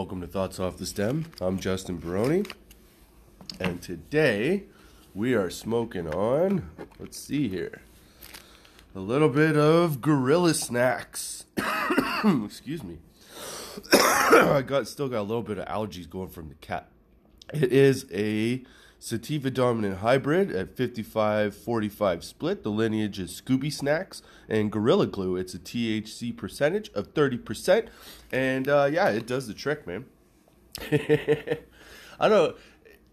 Welcome to Thoughts Off the Stem. I'm Justin Baroni, and today we are smoking on, let's see here, a little bit of Gorilla Snacks. Excuse me. I got still got a little bit of allergies going from the cat. It is a sativa dominant hybrid at 55 45 split. The lineage is Scooby Snacks and Gorilla Glue. It's a THC percentage of 30%. And uh, yeah, it does the trick, man. I don't know.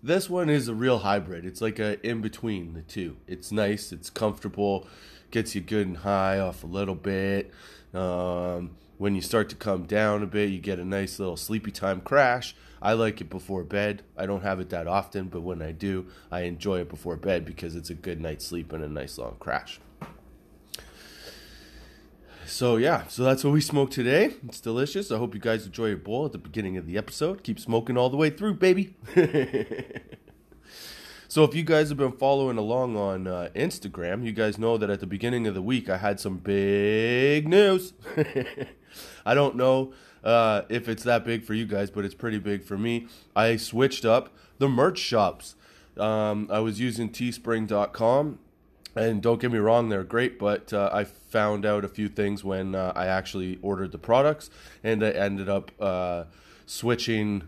This one is a real hybrid. It's like a in between the two. It's nice, it's comfortable, gets you good and high off a little bit. Um, when you start to come down a bit, you get a nice little sleepy time crash. I like it before bed. I don't have it that often, but when I do, I enjoy it before bed because it's a good night's sleep and a nice long crash. So yeah, so that's what we smoked today. It's delicious. I hope you guys enjoy your bowl at the beginning of the episode. Keep smoking all the way through, baby. So if you guys have been following along on uh, Instagram, you guys know that at the beginning of the week I had some big news. I don't know uh, if it's that big for you guys, but it's pretty big for me. I switched up the merch shops. Um, I was using teespring.com, and don't get me wrong, they're great, but uh, I found out a few things when uh, I actually ordered the products, and I ended up uh, switching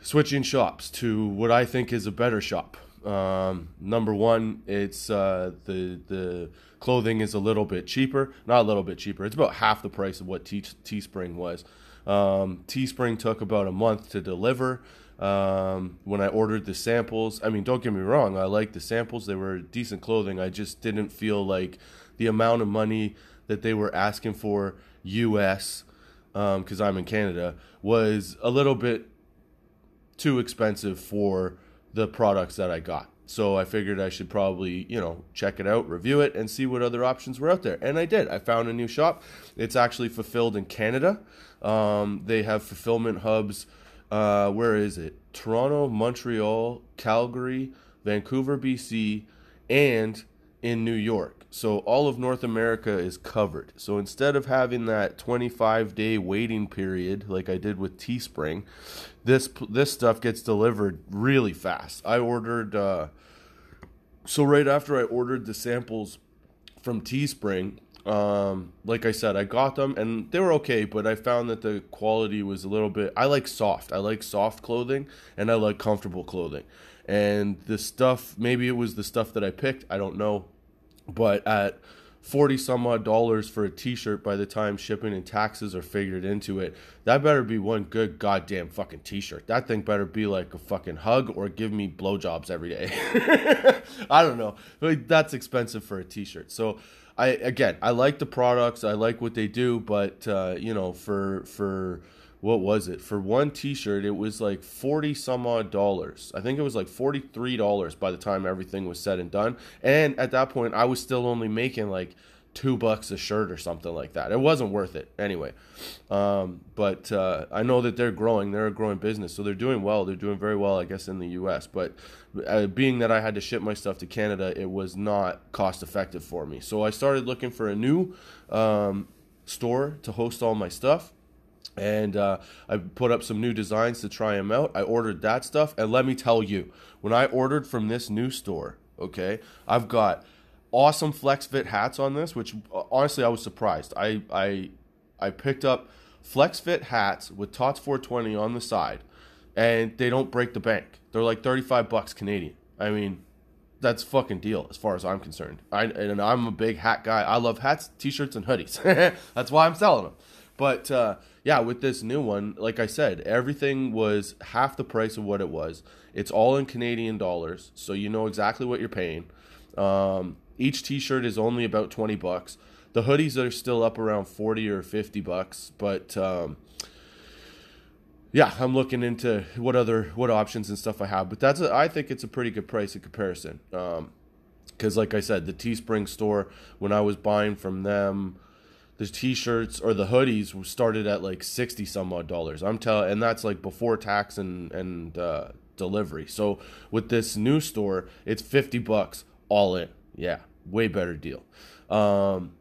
switching shops to what I think is a better shop. Um, number one, it's uh, the the clothing is a little bit cheaper, not a little bit cheaper. It's about half the price of what T- Teespring was. Um, Teespring took about a month to deliver. Um, when I ordered the samples, I mean, don't get me wrong, I like the samples. They were decent clothing. I just didn't feel like the amount of money that they were asking for US because um, I'm in Canada was a little bit too expensive for the products that I got. So I figured I should probably, you know, check it out, review it, and see what other options were out there. And I did. I found a new shop. It's actually fulfilled in Canada. Um, they have fulfillment hubs. Uh, where is it? Toronto, Montreal, Calgary, Vancouver, BC, and in New York. So all of North America is covered. So instead of having that 25 day waiting period like I did with Teespring, this this stuff gets delivered really fast. I ordered uh, so right after I ordered the samples from Teespring, um, like I said, I got them and they were okay, but I found that the quality was a little bit. I like soft. I like soft clothing and I like comfortable clothing. And the stuff, maybe it was the stuff that I picked. I don't know but at 40 some odd dollars for a t-shirt by the time shipping and taxes are figured into it. That better be one good goddamn fucking t-shirt. That thing better be like a fucking hug or give me blowjobs every day. I don't know. Like, that's expensive for a t-shirt. So i again i like the products. I like what they do but uh, you know for for what was it? For one t-shirt it was like 40 some odd dollars. I think it was like 43 dollars by the time everything was said and done. And at that point i was still only making like two bucks a shirt or something like that. It wasn't worth it. Anyway um, but uh, i know that they're growing. They're a growing business. So they're doing well. They're doing very well i guess in the us but uh, being that i had to ship my stuff to canada it was not cost effective for me. So i started looking for a new um, store to host all my stuff and uh, I put up some new designs to try them out. I ordered that stuff, and let me tell you, when I ordered from this new store, okay, I've got awesome flex fit hats on this, which uh, honestly I was surprised. I I I picked up flex fit hats with TOTS 420 on the side, and they don't break the bank. They're like 35 bucks Canadian. I mean, that's fucking deal as far as I'm concerned. I and I'm a big hat guy. I love hats, t-shirts, and hoodies. that's why I'm selling them. But uh, yeah, with this new one, like I said, everything was half the price of what it was. It's all in Canadian dollars, so you know exactly what you're paying. Um, each T-shirt is only about twenty bucks. The hoodies are still up around forty or fifty bucks, but um, yeah, I'm looking into what other what options and stuff I have. But that's a, I think it's a pretty good price in comparison. Because um, like I said, the Teespring store when I was buying from them the t-shirts or the hoodies started at like 60 some odd dollars. I'm telling and that's like before tax and and uh, delivery. So with this new store it's 50 bucks all in. Yeah way better deal. Um,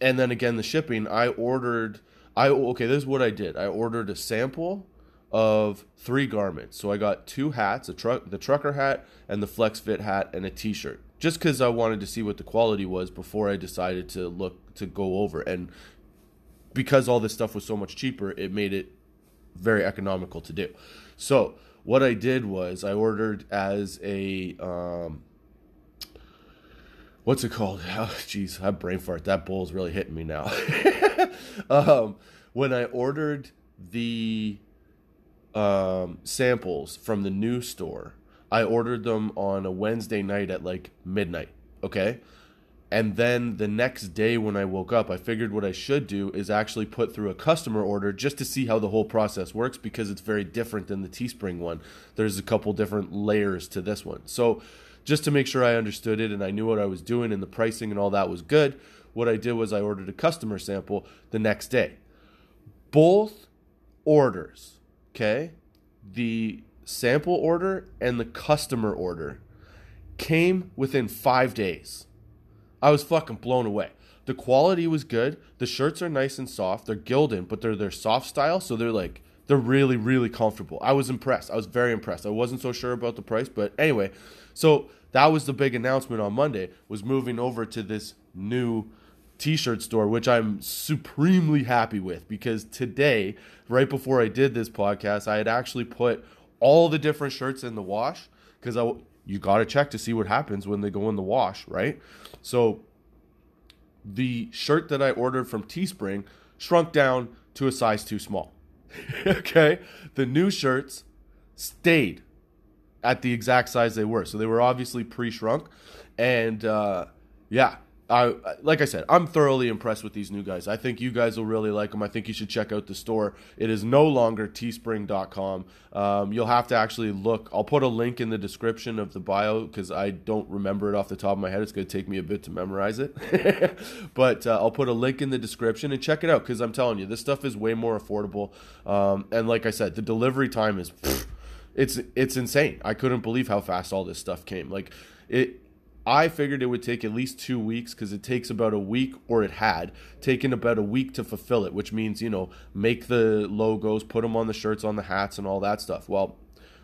and then again the shipping i ordered i okay this is what i did. I ordered a sample of three garments. So I got two hats, a truck, the trucker hat, and the flex fit hat, and a T-shirt. Just because I wanted to see what the quality was before I decided to look to go over, and because all this stuff was so much cheaper, it made it very economical to do. So what I did was I ordered as a um, what's it called? Oh, jeez, I have brain fart. That bowl's really hitting me now. um, when I ordered the um, samples from the new store, I ordered them on a Wednesday night at like midnight. Okay. And then the next day when I woke up, I figured what I should do is actually put through a customer order just to see how the whole process works because it's very different than the Teespring one. There's a couple different layers to this one. So, just to make sure I understood it and I knew what I was doing and the pricing and all that was good, what I did was I ordered a customer sample the next day. Both orders, okay? The sample order and the customer order came within five days. I was fucking blown away. The quality was good. The shirts are nice and soft. They're Gildan, but they're their soft style, so they're like they're really really comfortable. I was impressed. I was very impressed. I wasn't so sure about the price, but anyway, so that was the big announcement on Monday was moving over to this new t-shirt store which I'm supremely happy with because today right before I did this podcast I had actually put all the different shirts in the wash cuz I you got to check to see what happens when they go in the wash, right? So the shirt that I ordered from Teespring shrunk down to a size too small. okay? The new shirts stayed at the exact size they were. So they were obviously pre-shrunk and uh, yeah, I like I said, I'm thoroughly impressed with these new guys. I think you guys will really like them. I think you should check out the store. It is no longer teespring.com. Um, you'll have to actually look. I'll put a link in the description of the bio because I don't remember it off the top of my head. It's going to take me a bit to memorize it, but uh, I'll put a link in the description and check it out because I'm telling you, this stuff is way more affordable. Um, and like I said, the delivery time is. Pfft, it's it's insane. I couldn't believe how fast all this stuff came. Like it I figured it would take at least two weeks because it takes about a week, or it had taken about a week to fulfill it, which means, you know, make the logos, put them on the shirts, on the hats, and all that stuff. Well,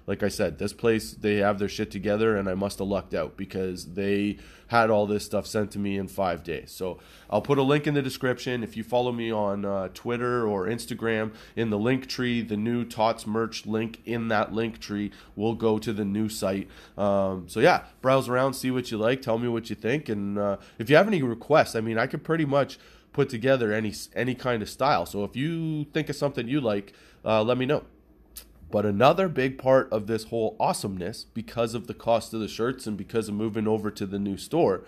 like I said, this place they have their shit together, and I must have lucked out because they had all this stuff sent to me in five days. So I'll put a link in the description. If you follow me on uh, Twitter or Instagram, in the link tree, the new Tots merch link in that link tree will go to the new site. Um, so yeah, browse around, see what you like, tell me what you think, and uh, if you have any requests, I mean, I could pretty much put together any any kind of style. So if you think of something you like, uh, let me know. But another big part of this whole awesomeness, because of the cost of the shirts and because of moving over to the new store,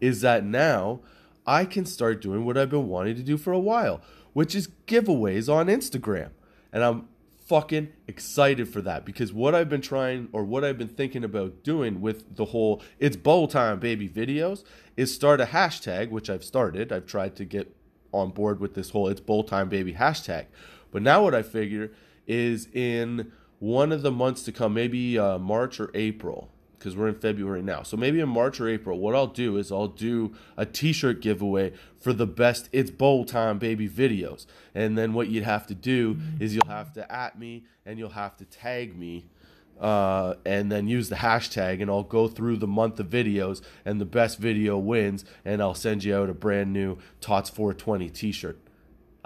is that now I can start doing what I've been wanting to do for a while, which is giveaways on Instagram. And I'm fucking excited for that because what I've been trying or what I've been thinking about doing with the whole it's bowl time baby videos is start a hashtag, which I've started. I've tried to get on board with this whole it's bowl time baby hashtag. But now what I figure is in one of the months to come, maybe uh, March or April, because we're in February now. So maybe in March or April, what I'll do is I'll do a T-shirt giveaway for the best "It's Bowl Time, Baby" videos, and then what you'd have to do mm-hmm. is you'll have to at me and you'll have to tag me. Uh, and then use the hashtag, and I'll go through the month of videos, and the best video wins, and I'll send you out a brand new TOTS 420 t shirt.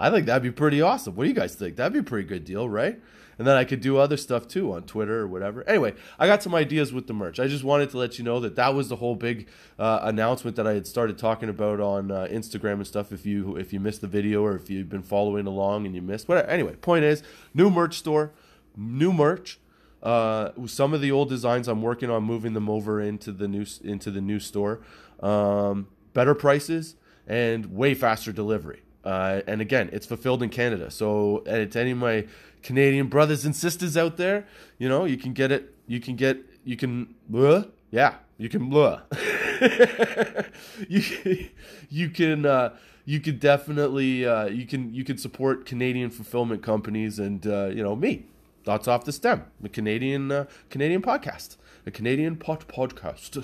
I think that'd be pretty awesome. What do you guys think? That'd be a pretty good deal, right? And then I could do other stuff too on Twitter or whatever. Anyway, I got some ideas with the merch. I just wanted to let you know that that was the whole big uh, announcement that I had started talking about on uh, Instagram and stuff. If you if you missed the video or if you've been following along and you missed, whatever. Anyway, point is, new merch store, new merch. Uh, some of the old designs I'm working on moving them over into the new into the new store. Um, better prices and way faster delivery. Uh, and again, it's fulfilled in Canada. So, and to any of my Canadian brothers and sisters out there, you know, you can get it. You can get. You can. Uh, yeah, you can. Uh, you you can. Uh, you can definitely. Uh, you can. You can support Canadian fulfillment companies and uh, you know me. Thoughts off the stem, the Canadian uh, Canadian podcast a Canadian pot podcast.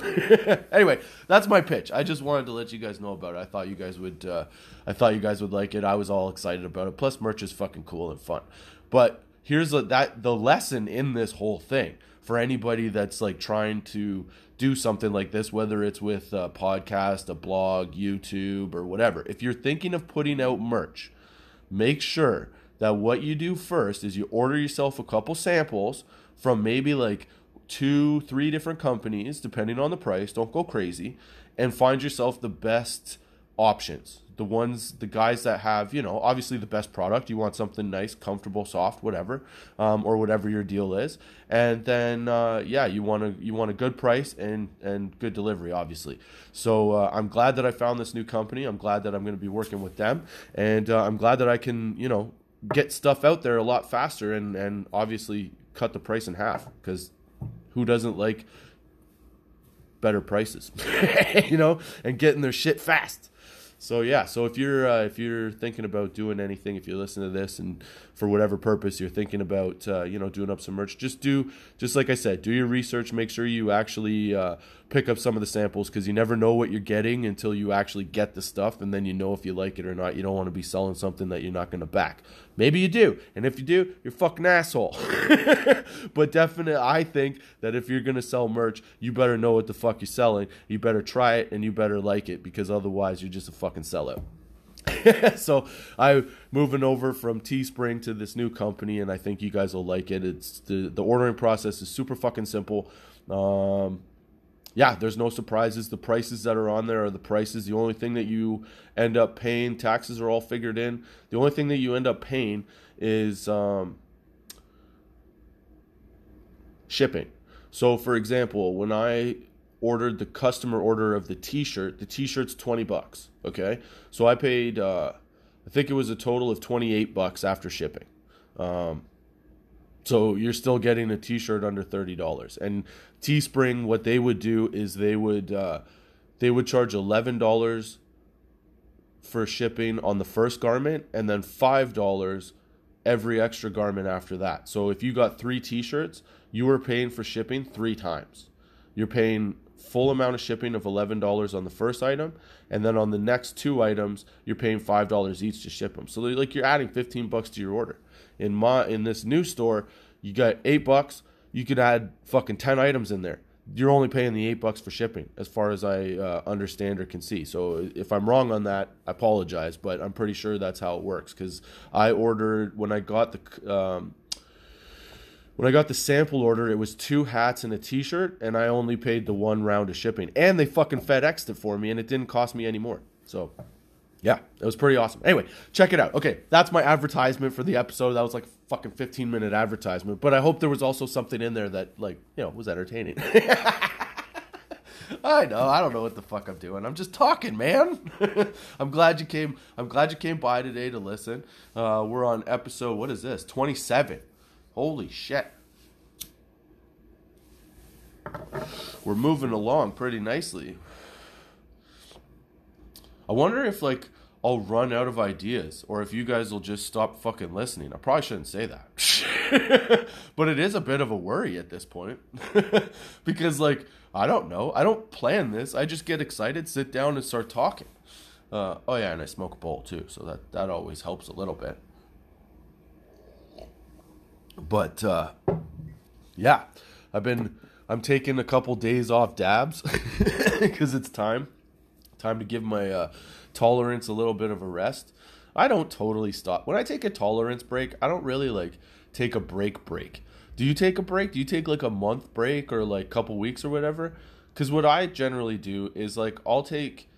anyway, that's my pitch. I just wanted to let you guys know about it. I thought you guys would. Uh, I thought you guys would like it. I was all excited about it. Plus, merch is fucking cool and fun. But here's that the lesson in this whole thing for anybody that's like trying to do something like this, whether it's with a podcast, a blog, YouTube, or whatever. If you're thinking of putting out merch, make sure that what you do first is you order yourself a couple samples from maybe like two, three different companies, depending on the price. Don't go crazy, and find yourself the best options. The ones, the guys that have, you know, obviously the best product. You want something nice, comfortable, soft, whatever, um, or whatever your deal is. And then, uh, yeah, you want to you want a good price and and good delivery, obviously. So uh, I'm glad that I found this new company. I'm glad that I'm going to be working with them, and uh, I'm glad that I can, you know, get stuff out there a lot faster and and obviously cut the price in half because who doesn't like better prices, you know, and getting their shit fast. So yeah, so if you're uh, if you're thinking about doing anything, if you listen to this and for whatever purpose you're thinking about, uh, you know, doing up some merch, just do just like I said, do your research. Make sure you actually uh, pick up some of the samples because you never know what you're getting until you actually get the stuff, and then you know if you like it or not. You don't want to be selling something that you're not going to back. Maybe you do, and if you do, you're fucking asshole. but definitely, I think that if you're gonna sell merch, you better know what the fuck you're selling. You better try it, and you better like it because otherwise, you're just a fucking sellout. so I'm moving over from Teespring to this new company, and I think you guys will like it. It's the the ordering process is super fucking simple. Um, yeah, there's no surprises. The prices that are on there are the prices. The only thing that you end up paying, taxes are all figured in. The only thing that you end up paying is um, shipping. So, for example, when I ordered the customer order of the T-shirt, the T-shirt's twenty bucks. Okay, so I paid. Uh, I think it was a total of twenty eight bucks after shipping. Um, so you're still getting a T-shirt under thirty dollars. And Teespring, what they would do is they would uh, they would charge eleven dollars for shipping on the first garment, and then five dollars every extra garment after that. So if you got three T-shirts, you were paying for shipping three times. You're paying full amount of shipping of $11 on the first item and then on the next two items you're paying $5 each to ship them so like you're adding 15 bucks to your order in my in this new store, you got eight bucks. You could add fucking ten items in there. You're only paying the eight bucks for shipping, as far as I uh, understand or can see. So if I'm wrong on that, I apologize, but I'm pretty sure that's how it works. Because I ordered when I got the um, when I got the sample order, it was two hats and a T-shirt, and I only paid the one round of shipping, and they fucking FedExed it for me, and it didn't cost me any more. So yeah, it was pretty awesome. Anyway, check it out. Okay, that's my advertisement for the episode. That was like fucking 15 minute advertisement, but I hope there was also something in there that like, you know, was entertaining. I know. I don't know what the fuck I'm doing. I'm just talking, man. I'm glad you came. I'm glad you came by today to listen. Uh, we're on episode. What is this? 27. Holy shit. We're moving along pretty nicely. I wonder if like I'll run out of ideas or if you guys will just stop fucking listening. I probably shouldn't say that. but it is a bit of a worry at this point. because like I don't know. I don't plan this. I just get excited, sit down and start talking. Uh, oh yeah, and I smoke a bowl too, so that that always helps a little bit. But uh, yeah, I've been I'm taking a couple days off dabs because it's time time to give my uh, tolerance a little bit of a rest. I don't totally stop. When I take a tolerance break, I don't really like take a break break. Do you take a break? Do you take like a month break or like couple weeks or whatever? Cuz what I generally do is like I'll take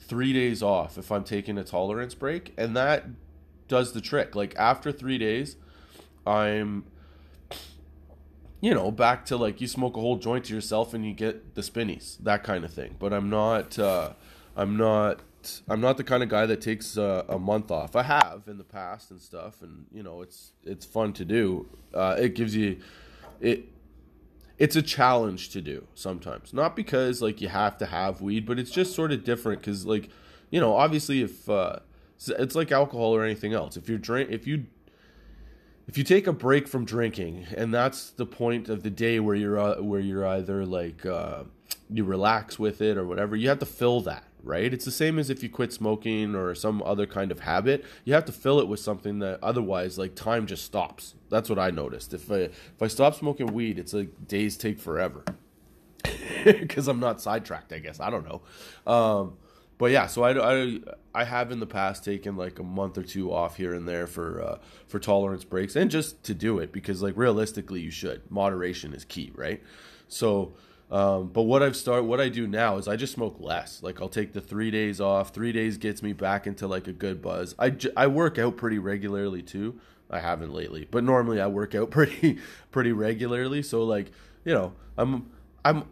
3 days off if I'm taking a tolerance break and that does the trick. Like after 3 days, I'm you know, back to like you smoke a whole joint to yourself and you get the spinnies, that kind of thing. But I'm not uh I'm not I'm not the kind of guy that takes a, a, month off. I have in the past and stuff, and you know it's it's fun to do. Uh, it gives you it. It's a challenge to do sometimes, not because like you have to have weed, but it's just sort of different because like you know obviously if uh, it's like alcohol or anything else. If you're drink if you if you take a break from drinking, and that's the point of the day where you're uh, where you're either like uh, you relax with it or whatever, you have to fill that right? It's the same as if you quit smoking or some other kind of habit. You have to fill it with something that otherwise, like time just stops. That's what I noticed. If I if I stop smoking weed, it's like days take forever because I'm not sidetracked. I guess I don't know. Um, but yeah, so I, I, I have in the past taken like a month or two off here and there for uh, for tolerance breaks and just to do it because like realistically you should moderation is key right so um, but what I've started what I do now is I just smoke less like I'll take the three days off three days gets me back into like a good buzz I, I work out pretty regularly too I haven't lately but normally I work out pretty pretty regularly so like you know I'm I'm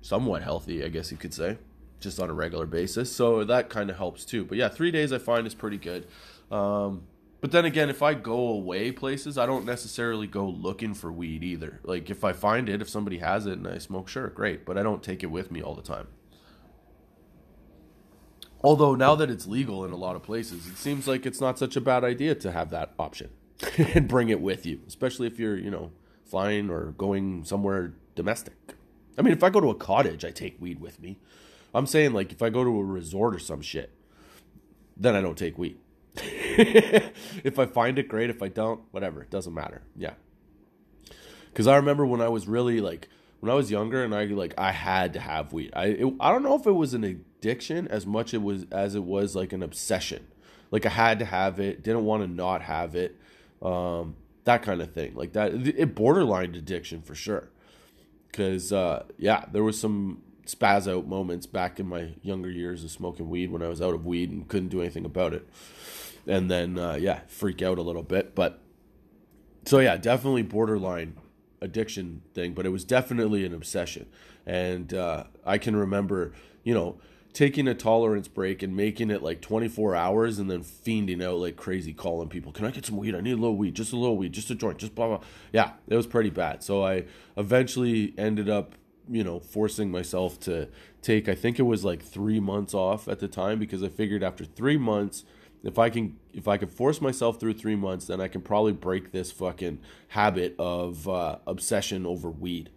somewhat healthy I guess you could say just on a regular basis. So that kind of helps too. But yeah, three days I find is pretty good. Um, but then again, if I go away places, I don't necessarily go looking for weed either. Like if I find it, if somebody has it and I smoke, sure, great. But I don't take it with me all the time. Although now that it's legal in a lot of places, it seems like it's not such a bad idea to have that option and bring it with you, especially if you're, you know, flying or going somewhere domestic. I mean, if I go to a cottage, I take weed with me. I'm saying like if I go to a resort or some shit, then I don't take weed. if I find it, great. If I don't, whatever. It doesn't matter. Yeah. Because I remember when I was really like when I was younger and I like I had to have weed. I it, I don't know if it was an addiction as much it was as it was like an obsession. Like I had to have it. Didn't want to not have it. Um, that kind of thing. Like that. It borderline addiction for sure. Because uh, yeah, there was some spaz out moments back in my younger years of smoking weed when I was out of weed and couldn't do anything about it. And then, uh, yeah, freak out a little bit. But so, yeah, definitely borderline addiction thing, but it was definitely an obsession. And uh, I can remember, you know, taking a tolerance break and making it like 24 hours and then fiending out like crazy calling people can i get some weed i need a little weed just a little weed just a joint just blah blah yeah it was pretty bad so i eventually ended up you know, forcing myself to take, I think it was like three months off at the time because I figured after three months, if I can, if I can force myself through three months, then I can probably break this fucking habit of uh, obsession over weed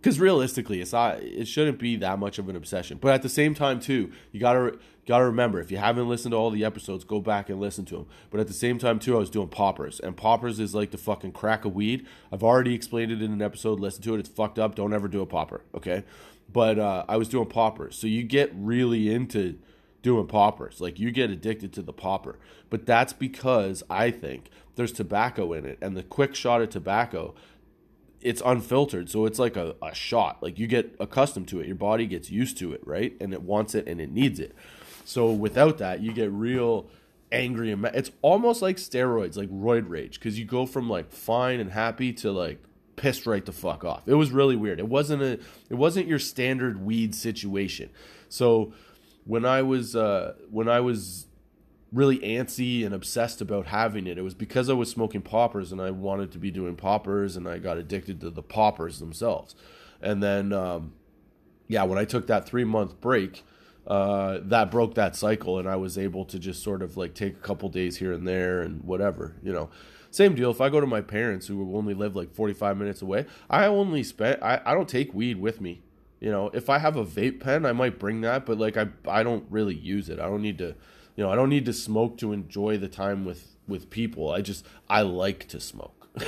because realistically, it's not. It shouldn't be that much of an obsession. But at the same time, too, you gotta gotta remember if you haven't listened to all the episodes, go back and listen to them. But at the same time, too, I was doing poppers, and poppers is like the fucking crack of weed. I've already explained it in an episode. Listen to it. It's fucked up. Don't ever do a popper. Okay, but uh, I was doing poppers, so you get really into doing poppers. Like you get addicted to the popper. But that's because I think there's tobacco in it, and the quick shot of tobacco it's unfiltered. So it's like a, a shot. Like you get accustomed to it. Your body gets used to it right? And it wants it and it needs it. So without that you get real angry and it's almost like steroids like roid rage. Because you go from like fine and happy to like pissed right the fuck off. It was really weird. It wasn't a it wasn't your standard weed situation. So when i was uh when i was really antsy and obsessed about having it. It was because I was smoking poppers and I wanted to be doing poppers and I got addicted to the poppers themselves. And then, um, yeah, when I took that three month break, uh, that broke that cycle and I was able to just sort of like take a couple days here and there and whatever, you know. Same deal. If I go to my parents who only live like 45 minutes away, I only spend, I, I don't take weed with me. You know, if I have a vape pen, I might bring that, but like I, I don't really use it. I don't need to, you know, I don't need to smoke to enjoy the time with with people. I just I like to smoke.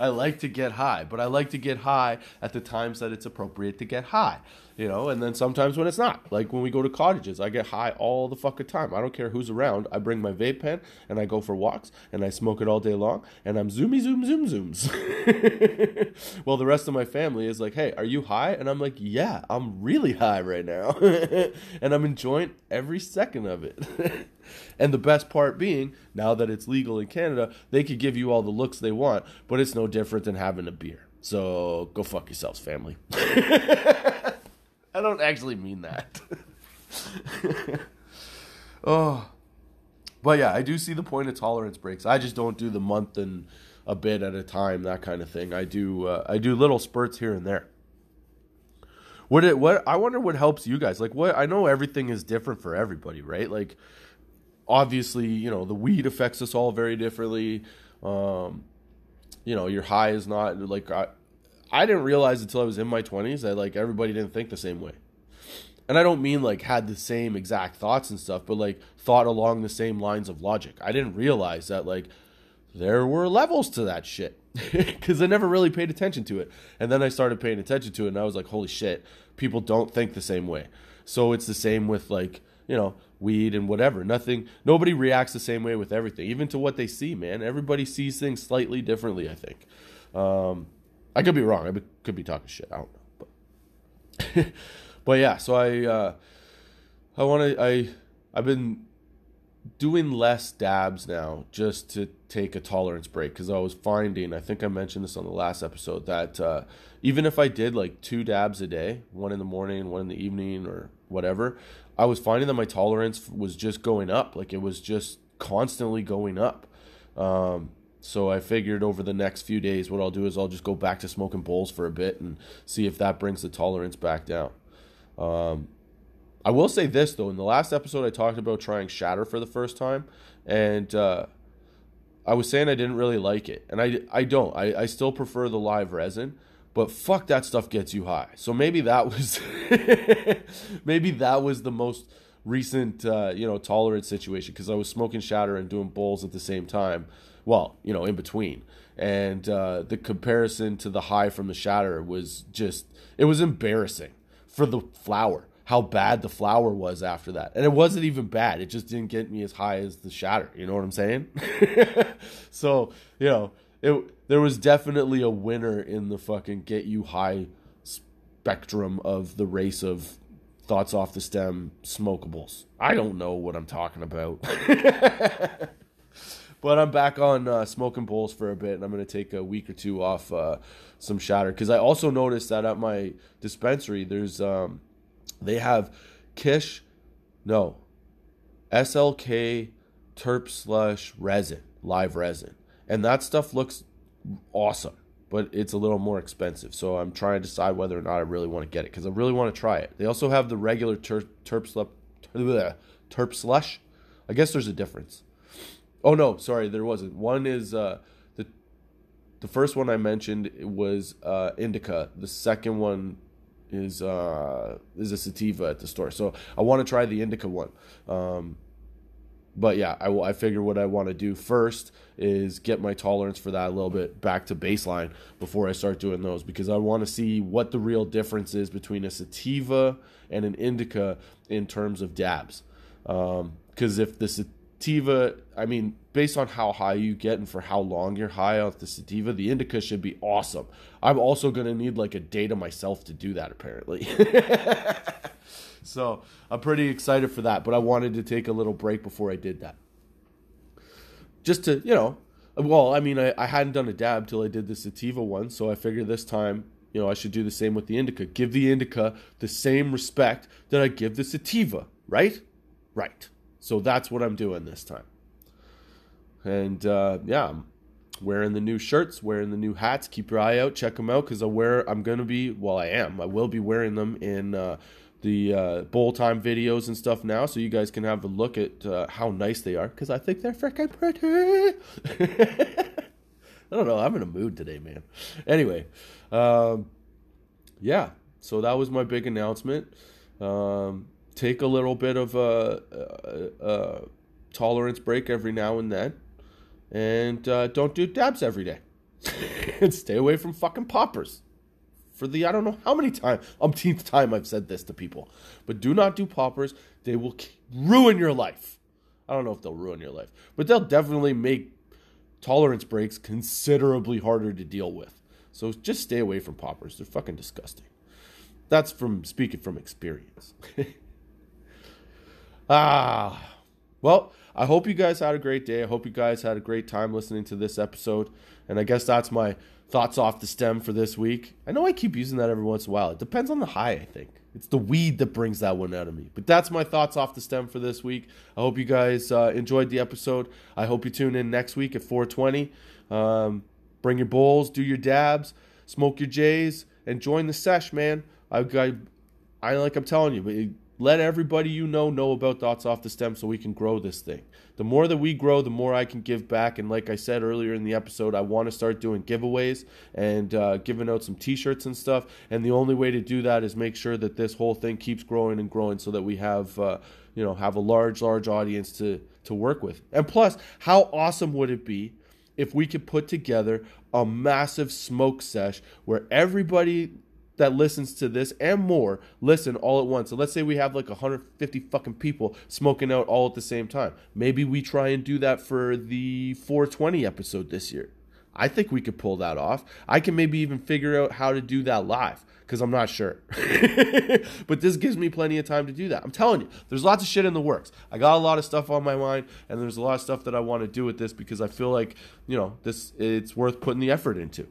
I like to get high, but I like to get high at the times that it's appropriate to get high, you know, and then sometimes when it's not. Like when we go to cottages, I get high all the fucking time. I don't care who's around. I bring my vape pen and I go for walks and I smoke it all day long and I'm zoomy zoom zoom zooms. well, the rest of my family is like, "Hey, are you high?" And I'm like, "Yeah, I'm really high right now." and I'm enjoying every second of it. And the best part being, now that it's legal in Canada, they could give you all the looks they want, but it's no different than having a beer. So go fuck yourselves, family. I don't actually mean that. oh. But yeah, I do see the point of tolerance breaks. I just don't do the month and a bit at a time, that kind of thing. I do uh, I do little spurts here and there. What it what I wonder what helps you guys. Like what I know everything is different for everybody, right? Like obviously, you know, the weed affects us all very differently. Um, you know, your high is not like I, I didn't realize until I was in my 20s that like everybody didn't think the same way. and I don't mean like had the same exact thoughts and stuff, but like thought along the same lines of logic. I didn't realize that like there were levels to that shit because I never really paid attention to it. And then I started paying attention to it, and I was like, holy shit, people don't think the same way. So it's the same with like, you know, weed and whatever. Nothing, nobody reacts the same way with everything, even to what they see, man. Everybody sees things slightly differently, I think. Um, I could be wrong. I could be talking shit. I don't know. But, but yeah, so I, uh, I want to, I, I've been doing less dabs now just to take a tolerance break because I was finding, I think I mentioned this on the last episode, that uh, even if I did like two dabs a day, one in the morning, one in the evening, or whatever, I was finding that my tolerance was just going up. Like it was just constantly going up. Um, so I figured over the next few days, what I'll do is I'll just go back to smoking bowls for a bit and see if that brings the tolerance back down. Um, I will say this though, in the last episode, I talked about trying shatter for the first time, and uh, I was saying I didn't really like it, and I I don't. I, I still prefer the live resin, but fuck that stuff gets you high. So maybe that was maybe that was the most recent uh, you know tolerance situation because I was smoking shatter and doing bowls at the same time. Well, you know, in between, and uh, the comparison to the high from the shatter was just it was embarrassing for the flower how bad the flower was after that. And it wasn't even bad. It just didn't get me as high as the shatter. You know what I'm saying? so, you know, it there was definitely a winner in the fucking get you high spectrum of the race of thoughts off the stem smokables. I don't know what I'm talking about. but I'm back on uh, smoking bowls for a bit, and I'm going to take a week or two off uh, some shatter because I also noticed that at my dispensary there's um, they have Kish, no, SLK terp slush resin, live resin. And that stuff looks awesome, but it's a little more expensive. So I'm trying to decide whether or not I really want to get it because I really want to try it. They also have the regular ter- terp, slush, terp slush. I guess there's a difference. Oh no, sorry, there wasn't. One is uh, the the first one I mentioned was uh, indica. The second one is uh, is a sativa at the store. So I want to try the indica one. Um, but yeah, I, will I figure what I want to do first is get my tolerance for that a little bit back to baseline before I start doing those because I want to see what the real difference is between a sativa and an indica in terms of dabs. Because um, if the sativa, I mean, based on how high you get and for how long you're high off the sativa, the indica should be awesome. I'm also going to need like a day to myself to do that, apparently. so I'm pretty excited for that, but I wanted to take a little break before I did that. Just to, you know, well, I mean, I, I hadn't done a dab till I did the sativa one, so I figured this time, you know, I should do the same with the indica. Give the indica the same respect that I give the sativa, right? Right. So that's what I'm doing this time. And uh, yeah, I'm wearing the new shirts, wearing the new hats. Keep your eye out, check them out because I wear. I'm gonna be. Well, I am. I will be wearing them in uh, the uh, bowl time videos and stuff now, so you guys can have a look at uh, how nice they are because I think they're freaking pretty. I don't know. I'm in a mood today, man. Anyway, um, yeah. So that was my big announcement. Um, take a little bit of a, a, a tolerance break every now and then, and uh, don't do dabs every day. and stay away from fucking poppers. For the I don't know how many times, umpteenth time I've said this to people, but do not do poppers. They will ruin your life. I don't know if they'll ruin your life, but they'll definitely make tolerance breaks considerably harder to deal with. So just stay away from poppers. They're fucking disgusting. That's from speaking from experience. ah, well, I hope you guys had a great day. I hope you guys had a great time listening to this episode. And I guess that's my thoughts off the stem for this week. I know I keep using that every once in a while. It depends on the high, I think. It's the weed that brings that one out of me. But that's my thoughts off the stem for this week. I hope you guys uh, enjoyed the episode. I hope you tune in next week at 420. Um, bring your bowls, do your dabs, smoke your J's, and join the sesh, man. I, I, I like I'm telling you, let everybody you know know about Thoughts Off the Stem so we can grow this thing. The more that we grow, the more I can give back. And like I said earlier in the episode, I want to start doing giveaways and uh, giving out some t shirts and stuff. And the only way to do that is make sure that this whole thing keeps growing and growing so that we have. Uh, you know, have a large, large audience to to work with. And plus, how awesome would it be if we could put together a massive smoke sesh where everybody that listens to this and more listen all at once. So let's say we have like 150 fucking people smoking out all at the same time. Maybe we try and do that for the 420 episode this year. I think we could pull that off. I can maybe even figure out how to do that live because I'm not sure. but this gives me plenty of time to do that. I'm telling you, there's lots of shit in the works. I got a lot of stuff on my mind, and there's a lot of stuff that I want to do with this because I feel like you know this it's worth putting the effort into.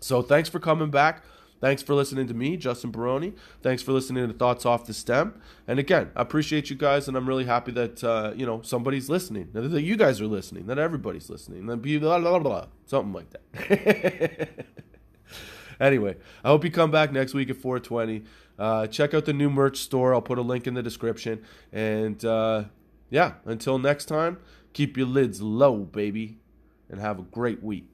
So thanks for coming back. Thanks for listening to me, Justin Baroni. Thanks for listening to Thoughts Off the Stem. And again, I appreciate you guys, and I'm really happy that uh, you know somebody's listening, that you guys are listening, that everybody's listening, that blah blah blah, something like that. anyway, I hope you come back next week at 420. Uh, check out the new merch store. I'll put a link in the description. And uh, yeah, until next time, keep your lids low, baby, and have a great week.